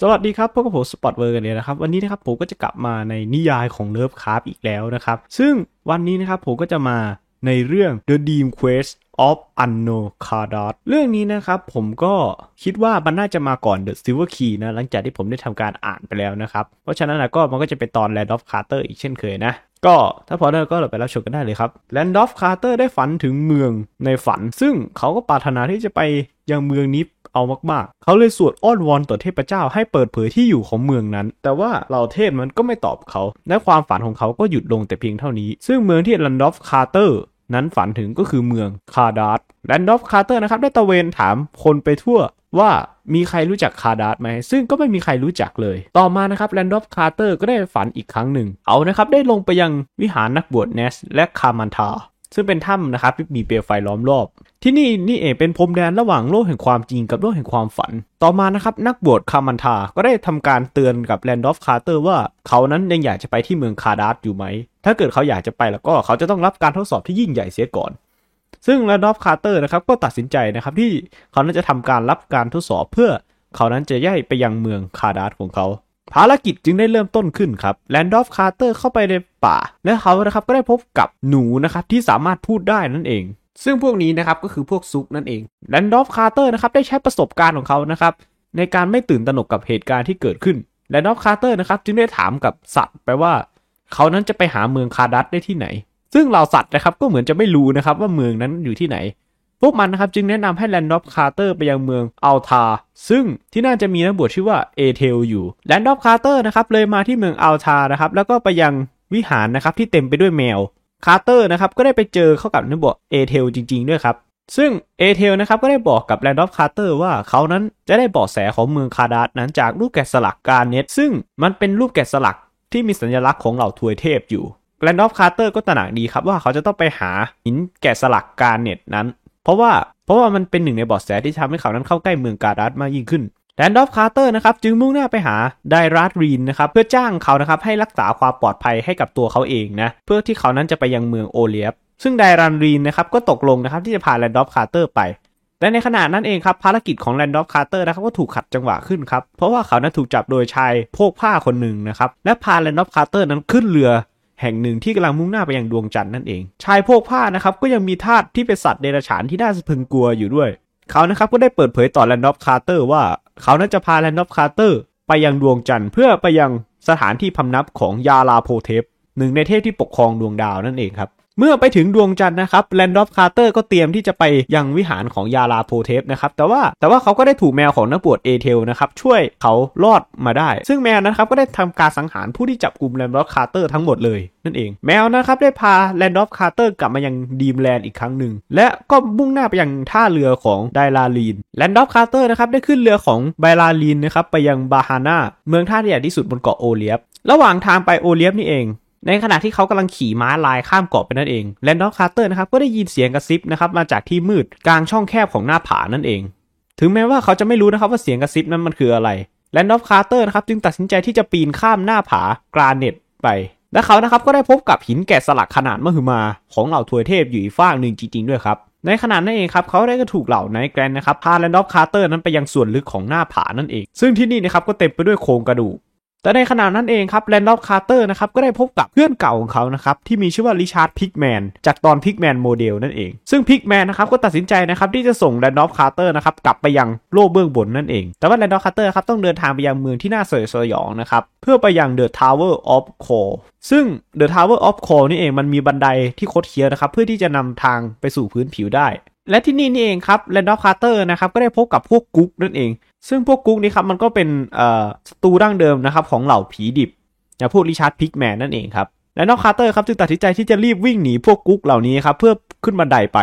สวัสดีครับพบกับผมสปอตเวอร์กันเลยนะครับวันนี้นะครับผมก็จะกลับมาในนิยายของ Lovecraft อีกแล้วนะครับ ซึ่งวันนี้นะครับผมก็จะมาในเรื่อง The Dream Quest of Anno c a r d a t เรื่องนี้นะครับผมก็คิดว่ามันน่าจะมาก่อน The Silver Key นะ หลังจากที่ผมได้ทำการอ่านไปแล้วนะครับ เพราะฉะนั้นนะก็มันก็จะเป็นตอน Randolph Carter อีกเช่นเคยนะ ก็ถ้าพอได้ก็เราไปรับชมกันได้เลยครับ Randolph Carter ได้ฝันถึงเมืองในฝัน ซึ่งเขาก็ปรารถนาที่จะไปยังเมืองนี้เอามากๆ เขาเลยสวดอ้อนวอนต่อเทพเจ้าให้เปิดเผยที่อยู่ของเมืองนั้น แต่ว่าเหล่าเทพมันก็ไม่ตอบเขา และความฝันของเขาก็หยุดลงแต่เพียงเท่านี้ ซึ่งเมืองที่ Randolph Carter นั้นฝันถึงก็คือเมือง Kadath Randolph Carter นะครับได้ตระเวนถามคนไปทั่ว ว่ามีใครรู้จัก Kadath ไหม ซึ่งก็ไม่มีใครรู้จักเลย ต่อมานะครับ Randolph Carter ก็ได้ฝันอีกครั้งหนึ่ง เอานะครับ ได้ลงไปยังวิหารนักบวช Nasht และ Kaman-Thah ซึ่งเป็นถ้ำนะครับที่มีเปลวไฟล้อมรอบ ที่นี่นี่เองเป็นพรมแดนระหว่างโลกแห่งความจริงกับโลกแห่งความฝัน ต่อมานะครับนักบวช Kaman-Thah ก็ได้ทำการเตือนกับ Randolph Carter ว่าเขานั้นยังอยากจะไปที่เมือง Kadath อยู่ไหม ถ้าเกิดเขาอยากจะไปแล้วก็เขาจะต้องรับการทดสอบที่ยิ่งใหญ่เสียก่อน ซึ่ง Randolph Carter นะครับก็ตัดสินใจนะครับที่เขานั้นจะทำการรับการทดสอบเพื่อเขานั้นจะย้ายไปยังเมือง Kadath ของเขา ภารกิจจึงได้เริ่มต้นขึ้นครับ Randolph Carter เข้าไปในป่า และเขานะครับก็ได้พบกับหนูนะครับที่สามารถพูดได้นั่นเอง ซึ่งพวกนี้นะครับก็คือพวก Zoog นั่นเอง Randolph Carter นะครับได้ใช้ประสบการณ์ของเขานะครับในการไม่ตื่นตระหนกกับเหตุการณ์ที่เกิดขึ้น Randolph Carter นะครับจึงได้ถามกับสัตว์ไปว่า เขานั้นจะไปหาเมือง Kadath ได้ที่ไหน ซึ่งเหล่าสัตว์นะครับก็เหมือนจะไม่รู้นะครับว่าเมืองนั้นอยู่ที่ไหน พวกมันนะครับจึงแนะนำให้ Randolph Carter ไปยังเมือง Ulthar ซึ่งที่น่าจะมีนักบวชชื่อว่า Atal อยู่ Randolph Carter นะครับเลยมาที่เมือง Ulthar นะครับแล้วก็ไปยังวิหารนะครับที่เต็มไปด้วยแมว Carter นะครับก็ได้ไปเจอเข้ากับนักบวช Atal จริง ๆ ด้วยครับซึ่ง Atal นะครับก็ได้บอกกับ Randolph Carter ว่าเขานั้นจะได้เบาะแสของเมือง Kadath นั้นจากรูปแกะสลัก Ngranek ซึ่งมันเป็นรูปแกะสลักที่มีสัญลักษณ์ของเหล่าทวยเทพอยู่ Randolph Carter ก็ตระหนักดีครับว่าเขาจะต้องไปหาหินแกะสลัก Ngranek นั้น เพราะว่าเพราะว่ามันเป็นหนึ่งในเบาะแสที่ทำให้เขานั้นเข้าใกล้เมือง Kadath มากยิ่งขึ้น Randolph Carter นะครับจึงมุ่งหน้าไปหาDylath-Leen นะครับเพื่อจ้างเขานะครับให้รักษาความปลอดภัยให้กับตัวเขาเองนะเพื่อที่เขานั้นจะไปยังเมือง Oriab ซึ่ง Dylath-Leen นะครับก็ตกลงนะครับที่จะพา Randolph Carter ไปและในขณะนั้นเองครับภารกิจของ Randolph Carter นะครับก็ถูกขัดจังหวะขึ้นครับเพราะว่าเขานั้นถูกจับโดยชายโพกผ้าคนหนึ่งนะครับและพา Randolph Carter นั้นขึ้นเรือ แห่งหนึ่งที่กำลังมุ่งหน้าไปยังดวงจันทร์นั่นเอง ชายโพกผ้านะครับก็ยังมีธาตุที่เป็นสัตว์เดรัจฉานที่น่าสะพรึงกลัวอยู่ด้วย เขานะครับก็ได้เปิดเผยต่อ Randolph Carter ว่าเขานั้นจะพา Randolph Carter ไปยังดวงจันทร์เพื่อไปยังสถานที่พำนักของ Nyarlathotep หนึ่งในเทพที่ปกครองดวงดาวนั่นเองครับ เมื่อไปถึงดวงจันทร์นะครับ Randolph Carter ก็เตรียมที่จะไปยังวิหารของ Nyarlathotep นะครับแต่ว่าแต่ว่าเขาก็ได้ถูกแมวของนักบวช Atal นะครับช่วยเขารอดมาได้ ซึ่งแมวนะครับก็ได้ทำการสังหารผู้ที่จับกุม Randolph Carter ทั้งหมดเลยนั่นเอง แมวนะครับได้พา Randolph Carter กลับมายังDreamland อีกครั้งหนึ่งและก็มุ่งหน้าไปยังท่าเรือของ Dylath-Leen Randolph Carter นะครับได้ขึ้นเรือของ Dylath-Leen นะครับไปยัง Baharna เมืองท่าที่ใหญ่ที่สุดบนเกาะ Oriab ระหว่างทางไป Oriab นี่เอง ในขณะที่เขากำลังขี่ม้าลายข้ามเกาะไปนั่นเอง Randolph Carter นะครับก็ได้ยินเสียงกระซิบนะครับมาจากที่มืดกลางช่องแคบของหน้าผานั่นเอง ถึงแม้ว่าเขาจะไม่รู้นะครับว่าเสียงกระซิบนั้นมันคืออะไร Randolph Carter นะครับจึงตัดสินใจที่จะปีนข้ามหน้าผาแกรนิตไปและเขานะครับก็ได้พบกับหินแกะสลักขนาดมหึมา ของเหล่าทวยเทพอยู่อีกฟากหนึ่งจริงๆด้วยครับในขณะนั้นเองครับเขาได้ก็ถูกเหล่า Nightgaunt นะครับพาแลนดอฟคาร์เตอร์นั้นไปยังส่วนลึกของหน้าผานั่นเอง ซึ่งที่นี่นะครับก็เต็มไปด้วยโครงกระดูก แต่ในขณะนั้นเองครับแลนดอฟคาร์เตอร์นะครับก็ได้พบกับเพื่อนเก่าของเขานะครับที่มีชื่อว่าริชาร์ดพิกแมนจากตอน Pickman's Model นั่นเอง ซึ่งพิกแมนนะครับก็ตัดสินใจนะครับที่จะส่งแลนดอฟคาร์เตอร์นะครับกลับไปยังโลกเบื้องบนนั่นเอง แต่ว่าแลนดอฟคาร์เตอร์ครับต้องเดินทางไปยังเมืองที่น่าสยดสยองนะครับเพื่อไปยัง The Tower of Kothซึ่ง The Tower of Koth นี่เองมันมีบันไดที่คดเคี้ยวนะครับเพื่อที่จะนำทางไปสู่พื้นผิวได้ และที่นี่นี่เองครับแลนดอฟคาร์เตอร์นะครับก็ได้พบกับพวก Gug นั่นเอง ซึ่งพวก Gug นี่ครับมันก็เป็นศัตรูดั้งเดิมนะครับของเหล่าผีดิบอย่างพวกริชาร์ดพิกแมนนั่นเองครับแลนดอฟคาร์เตอร์ครับจึงตัดสินใจที่จะรีบวิ่งหนีพวก Gug เหล่านี้ครับเพื่อขึ้นบันไดไป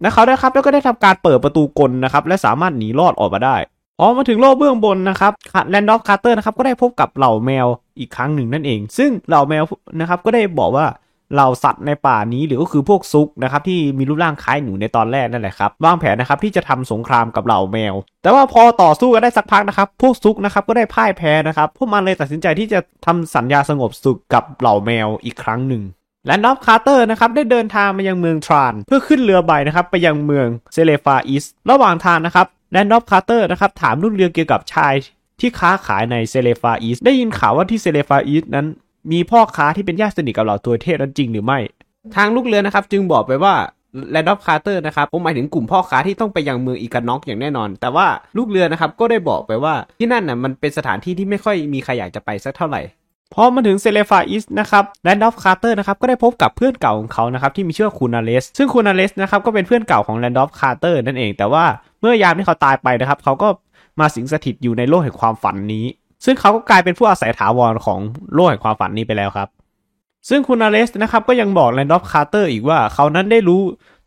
และเขาได้ครับแล้วก็ได้ทำการเปิดประตูกลนะครับและสามารถหนีรอดออกมาได้พอมาถึงโลกเบื้องบนนะครับแลนดอฟคาร์เตอร์นะครับก็ได้พบกับเหล่าแมวอีกครั้งหนึ่งนั่นเอง ซึ่งเหล่าแมวนะครับก็ได้บอกว่า เหล่าสัตว์ในป่านี้หรือก็คือพวก Zoog นะครับที่มีรูปร่างคล้ายหนูในตอนแรกนั่นแหละครับวางแผนนะครับที่จะทำสงครามกับเหล่าแมว แต่ว่าพอต่อสู้กันได้สักพักนะครับ พวก Zoog นะครับก็ได้พ่ายแพ้นะครับ พวกมันเลยตัดสินใจที่จะทำสัญญาสงบสุขกับเหล่าแมวอีกครั้งหนึ่งแลนดอฟคาร์เตอร์นะครับได้เดินทางมายังเมืองทราน เพื่อขึ้นเรือใบนะครับไปยังเมืองเซเลฟาอิสระหว่างทางนะครับแลนดอฟคาร์เตอร์นะครับถามลูกเรือเกี่ยวกับชายที่ค้าขายในเซเลฟาอีสได้ยินข่าวว่าที่เซเลฟาอีสนั้น มีพ่อค้าที่เป็นญาติสนิทกับเหล่าตัวเทพนั้นจริงหรือไม่ ทางลูกเรือนะครับ จึงบอกไปว่าแลนด์ออฟคาร์เตอร์นะครับผมหมายถึงกลุ่มพ่อค้าที่ต้องไปยังเมืองอีกานอกอย่างแน่นอน แต่ว่าลูกเรือนะครับก็ได้บอกไปว่าที่นั่นน่ะมันเป็นสถานที่ที่ไม่ค่อยมีใครอยากจะไปสักเท่าไหร่พอมาถึงเซเลฟาอิสนะครับแลนด์ออฟคาร์เตอร์นะครับก็ได้พบกับเพื่อนเก่าของเขานะครับที่มีชื่อคูราเนส ซึ่งคูราเนสนะครับก็เป็นเพื่อนเก่าของแลนด์ออฟคาร์เตอร์นั่นเอง แต่ว่าเมื่อยามที่เขาตายไปนะครับเขาก็มาสิงสถิตอยู่ในโลกแห่งความฝันนี้ ซึ่งเขาก็กลายเป็นผู้อาศัยถาวรของโลกแห่งความฝันนี้ไปแล้วครับ ซึ่งคูราเนสนะครับก็ยังบอกแลนด์ออฟคาร์เตอร์อีกว่าเขานั้นได้รู้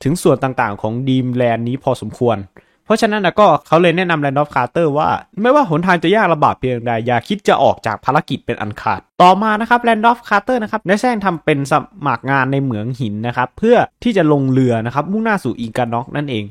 ถึงส่วนต่างๆ ของ Dreamland นี้พอสมควร เพราะฉะนั้นนะก็เขาเลยแนะนำแลนด์ออฟคาร์เตอร์ว่า ไม่ว่าหนทางจะยากลำบากเพียงใดอย่าคิดจะออกจากภารกิจเป็นอันขาด ต่อมานะครับแลนด์ออฟคาร์เตอร์นะครับได้แกล้งทำเป็นสมัครงานในเหมืองหินนะครับเพื่อที่จะลงเรือนะครับมุ่งหน้าสู่อีกานกนั่นเอง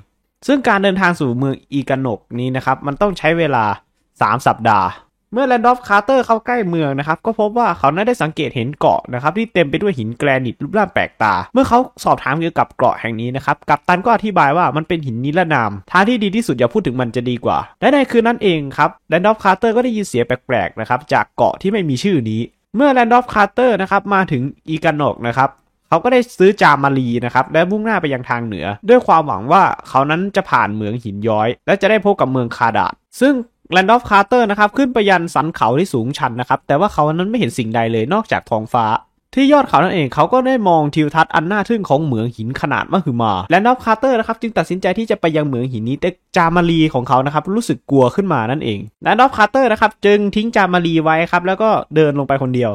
ซึ่งการเดินทางสู่เมืองอีกานกนี้นะครับมันต้องใช้เวลา 3 สัปดาห์ เมื่อแลนด์ออฟคาร์เตอร์เข้าใกล้เมืองนะครับ ก็พบว่าเขาได้สังเกตเห็นเกาะนะครับที่เต็มไปด้วยหินแกรนิตรูปร่างแปลกตา เมื่อเขาสอบถามเกี่ยวกับเกาะแห่งนี้นะครับ กัปตันก็อธิบายว่ามันเป็นหินนิรนาม ทางที่ดีที่สุดอย่าพูดถึงมันจะดีกว่า และในคืนนั้นเองครับแลนด์ออฟคาร์เตอร์ก็ได้ยินเสียงแปลกๆนะครับจากเกาะที่ไม่มีชื่อนี้ เมื่อแลนด์ออฟคาร์เตอร์นะครับมาถึงอีกานกนะครับเขาก็ได้ซื้อจามารีนะครับและมุ่งหน้าไปยังทางเหนือ ด้วยความหวังว่าเขานั้นจะผ่านเมืองหินย้อย และจะได้พบกับเมืองคาดาดซึ่ง แลนด์ออฟคาร์เตอร์นะครับขึ้นไปยันสันเขาที่สูงชันนะครับแต่ว่าเขานั้นไม่เห็นสิ่งใดเลยนอกจากท้องฟ้าที่ยอดเขานั่นเองเขาก็ได้มองทิวทัศน์อันน่าทึ่งของเหมืองหินขนาดมหึมาแลนด์ออฟคาร์เตอร์นะครับจึงตัดสินใจที่จะไปยังเหมืองหินนี้แต่จามารีของเขานะครับรู้สึกกลัวขึ้นมานั่นเองแลนด์ออฟคาร์เตอร์นะครับจึงทิ้งจามารีไว้ครับแล้วก็เดินลงไปคนเดียว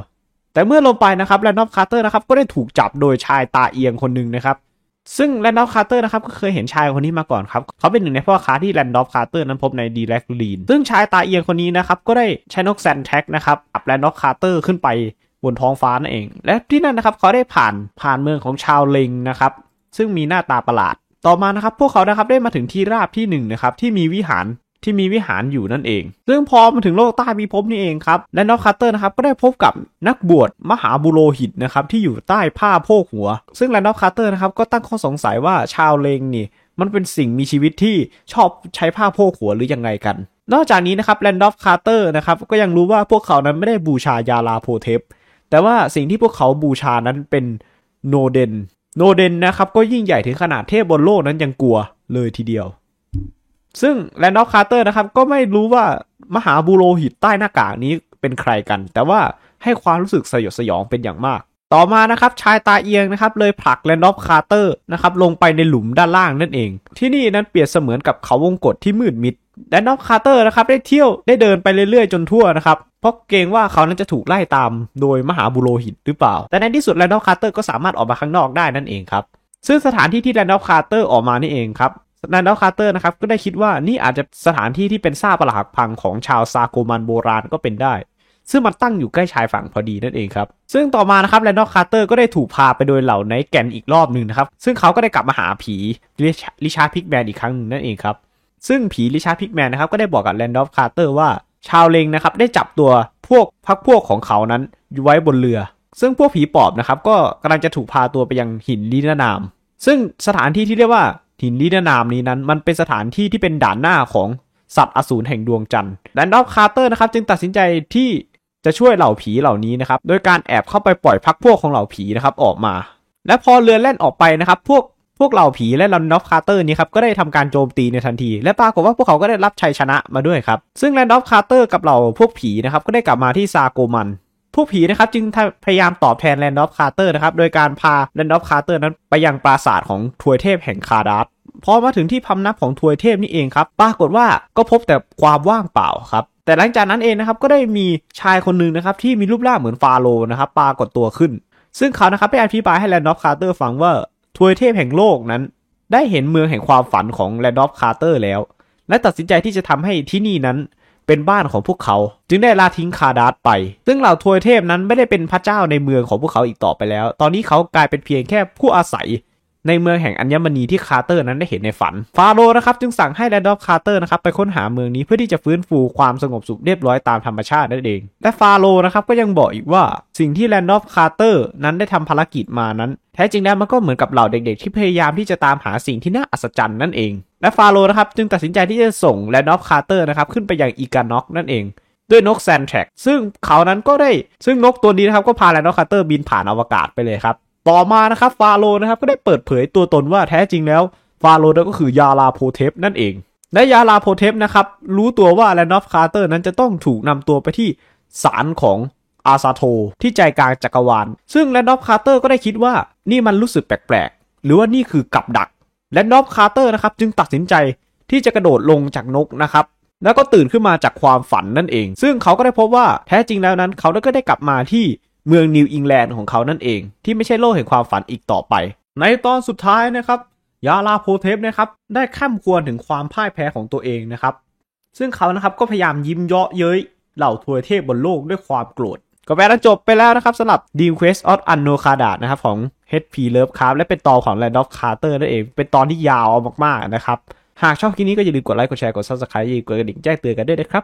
แต่เมื่อลงไปนะครับแลนด์ออฟคาร์เตอร์นะครับก็ได้ถูกจับโดยชายตาเอียงคนหนึ่งนะครับ ซึ่งแลนด์ออฟคาร์เตอร์นะครับก็เคยเห็นชายคนนี้มาก่อนครับ เขาเป็นหนึ่งในพ่อค้าที่แลนด์ออฟคาร์เตอร์นั้นพบในไดแลธลีน ซึ่งชายตาเอียงคนนี้นะครับก็ได้ใช้นก Shantak นะครับอับแลนด์ออฟคาร์เตอร์ขึ้นไปบนท้องฟ้านั่นเอง และที่นั่นนะครับเขาได้ผ่านผ่านเมืองของชาวเลงนะครับซึ่งมีหน้าตาประหลาด ต่อมานะครับพวกเขานะครับได้มาถึงที่ราบที่หนึ่งนะครับที่มีวิหาร ที่มีวิหารอยู่นั่นเอง ซึ่งพอมาถึงโลกใต้พิภพนี่เองครับ แลนดอฟคาร์เตอร์นะครับก็ได้พบกับนักบวชมหาบุโรหิตนะครับที่อยู่ใต้ผ้าโพกหัว ซึ่งแลนด์ออฟคาร์เตอร์นะครับก็ตั้งข้อสงสัยว่าชาวเลงนี่มันเป็นสิ่งมีชีวิตที่ชอบใช้ผ้าโพกหัวหรือยังไงกัน นอกจากนี้นะครับแลนด์ออฟคาร์เตอร์นะครับก็ยังรู้ว่าพวกเขานั้นไม่ได้บูชานยาลาโธเทปแต่ว่าสิ่งที่พวกเขาบูชานั้นเป็นโนเดนโนเดนนะครับก็ยิ่งใหญ่ถึงขนาดเทพบนโลกนั้นยังกลัวเลยทีเดียว ซึ่งแลนด์ออฟคาร์เตอร์นะครับก็ไม่รู้ว่ามหาบุโรหิตใต้หน้ากากนี้เป็นใครกัน แต่ว่าให้ความรู้สึกสยดสยองเป็นอย่างมาก ต่อมานะครับชายตาเอียงนะครับเลยผลักแลนด์ออฟคาร์เตอร์นะครับลงไปในหลุมด้านล่างนั่นเอง ที่นี่นั้นเปรียบเสมือนกับเขาวงกตที่มืดมิดแลนด์ออฟคาร์เตอร์นะครับได้เที่ยวได้เดินไปเรื่อยๆจนทั่วนะครับเพราะเกรงว่าเขานั้นจะถูกไล่ตามโดยมหาบุโรหิตหรือเปล่า แต่ในที่สุดแลนด์ออฟคาร์เตอร์ก็สามารถออกมาข้างนอกได้นั่นเองครับซึ่งสถานที่ที่แลนด์ออฟคาร์เตอร์ออกมานี่เองครับ แลนด์ออฟคาร์เตอร์นะครับก็ได้คิดว่านี่อาจจะสถานที่ที่เป็นซากปรักหักพังของชาวซาโกมันโบราณก็เป็นได้ ซึ่งมันตั้งอยู่ใกล้ชายฝั่งพอดีนั่นเองครับ ซึ่งต่อมานะครับแลนด์ออฟคาร์เตอร์ก็ได้ถูกพาไปโดยเหล่า Nightgaunt อีกรอบหนึ่งนะครับ ซึ่งเขาก็ได้กลับมาหาผีริชาร์ดพิกแมนอีกครั้งหนึ่งนั่นเองครับ ซึ่งผีริชาร์ดพิกแมนนะครับก็ได้บอกกับแลนด์ออฟคาร์เตอร์ว่าชาวเลงนะครับได้จับตัวพวกพรรคพวกของเขานั้นอยู่ไว้บนเรือ ซึ่งพวกผีปอบนะครับก็กำลังจะถูกพาตัวไปยังหินนิรนาม ซึ่งสถานที่ที่เรียกว่า หินนิรนามนี้นั้นมันเป็นสถานที่ที่เป็นด่านหน้าของสัตว์อสูรแห่งดวงจันทร์แลนด์ออฟคาร์เตอร์นะครับจึงตัดสินใจที่จะช่วยเหล่าผีเหล่านี้นะครับโดยการแอบเข้าไปปล่อยพรรคพวกของเหล่าผีนะครับออกมา และพอเรือแล่นออกไปนะครับพวกพวกเหล่าผีและแลนดอฟคาร์เตอร์นี้ครับก็ได้ทำการโจมตีในทันที และปรากฏว่าพวกเขาก็ได้รับชัยชนะมาด้วยครับซึ่งแลนด์ออฟคาร์เตอร์กับเหล่าพวกผีนะครับก็ได้กลับมาที่ซาโกมัน พวกผีนะครับจึงพยายามตอบแทนแรนดอล์ฟคาร์เตอร์นะครับโดยการพาแรนดอล์ฟคาร์เตอร์นั้นไปยังปราสาทของทวยเทพแห่งคาร์ดัสพอมาถึงที่พำนักของทวยเทพนี่เองครับปรากฏว่าก็พบแต่ความว่างเปล่าครับแต่หลังจากนั้นเองนะครับก็ได้มีชายคนหนึ่งนะครับที่มีรูปร่างเหมือนฟาโรห์นะครับปรากฏตัวขึ้น ซึ่งเขานะครับได้อธิบายให้แรนดอล์ฟคาร์เตอร์ฟังว่าทวยเทพแห่งโลกนั้น ได้เห็นเมืองแห่งความฝันของแรนดอล์ฟคาร์เตอร์แล้ว และตัดสินใจที่จะทำให้ที่นี่นั้น เป็นบ้านของพวกเขา จึงได้ลาทิ้งคาร์ดัสไป ซึ่งเหล่าทวยเทพนั้นไม่ได้เป็นพระเจ้าในเมืองของพวกเขาอีกต่อไปแล้ว ตอนนี้เขากลายเป็นเพียงแค่ผู้อาศัย ในเมืองแห่งอัญมณีที่คาร์เตอร์นั้นได้เห็นในฝัน ฟาโรห์นะครับจึงสั่งให้แรนดอล์ฟคาร์เตอร์นะครับไปค้นหาเมืองนี้เพื่อที่จะฟื้นฟูความสงบสุขเรียบร้อยตามธรรมชาตินั่นเอง และฟาโรห์นะครับก็ยังบอกอีกว่าสิ่งที่แรนดอล์ฟคาร์เตอร์นั้นได้ทำภารกิจมานั้น แท้จริงแล้วมันก็เหมือนกับเหล่าเด็กๆ ที่พยายามที่จะตามหาสิ่งที่น่าอัศจรรย์นั่นเอง และฟาโรนะครับจึงตัดสินใจที่จะส่งแลนดออฟคาร์เตอร์นะครับขึ้นไปยังอีกานอกนั่นเองด้วยนกแซนแทร็กซึ่งเขานั้นก็ได้ ซึ่งนกตัวนี้นะครับ ก็พาแลนด์คาร์เตอร์บินผ่านอวกาศไปเลยครับ ต่อมานะครับฟาโรนะครับก็ได้เปิดเผยตัวตนว่าแท้จริงแล้วฟาโรนั่นก็คือยาลาโพเทปนั่นเอง และยาลาโพเทปนะครับรู้ตัวว่าแลนด์คาร์เตอร์นั้นจะต้องถูกนำตัวไปที่ศาลของอาซาโทที่ใจกลางจักรวาล ซึ่งแลนด์คาร์เตอร์ก็ได้คิดว่านี่มันรู้สึกแปลกๆ หรือว่านี่คือกับดักแลนด์คาร์เตอร์นะครับจึงตัดสินใจที่จะกระโดดลงจากนกนะครับแล้วก็ตื่นขึ้นมาจากความฝันนั่นเอง ซึ่งเขาก็ได้พบว่าแท้จริงแล้วนั้นเขาก็ได้กลับมาที่ เมืองนิวอิงแลนด์ของเขานั่นเอง ที่ไม่ใช่โลกแห่งความฝันอีกต่อไป ในตอนสุดท้ายนะครับนยาร์ลาโธเทปนะครับได้คร่ำครวญถึงความพ่ายแพ้ของตัวเองนะครับ ซึ่งเขานะครับก็พยายามยิ้มเยาะเย้ยเหล่าทวยเทพบนโลกด้วยความโกรธก็แปลจบไปแล้วนะครับสำหรับ Dream Quest of Anno c a d a นะครับของ HP Love Craft และเป็นตอนของ Land of Carter นั่นเอง เป็นตอนที่ยาวมากๆนะครับ หากชอบคลิปนี้ก็อย่าลืมกดไลค์กดแชร์กด Subscribe กดกระดิ่งแจ้งเตือนกันด้วยนะครับ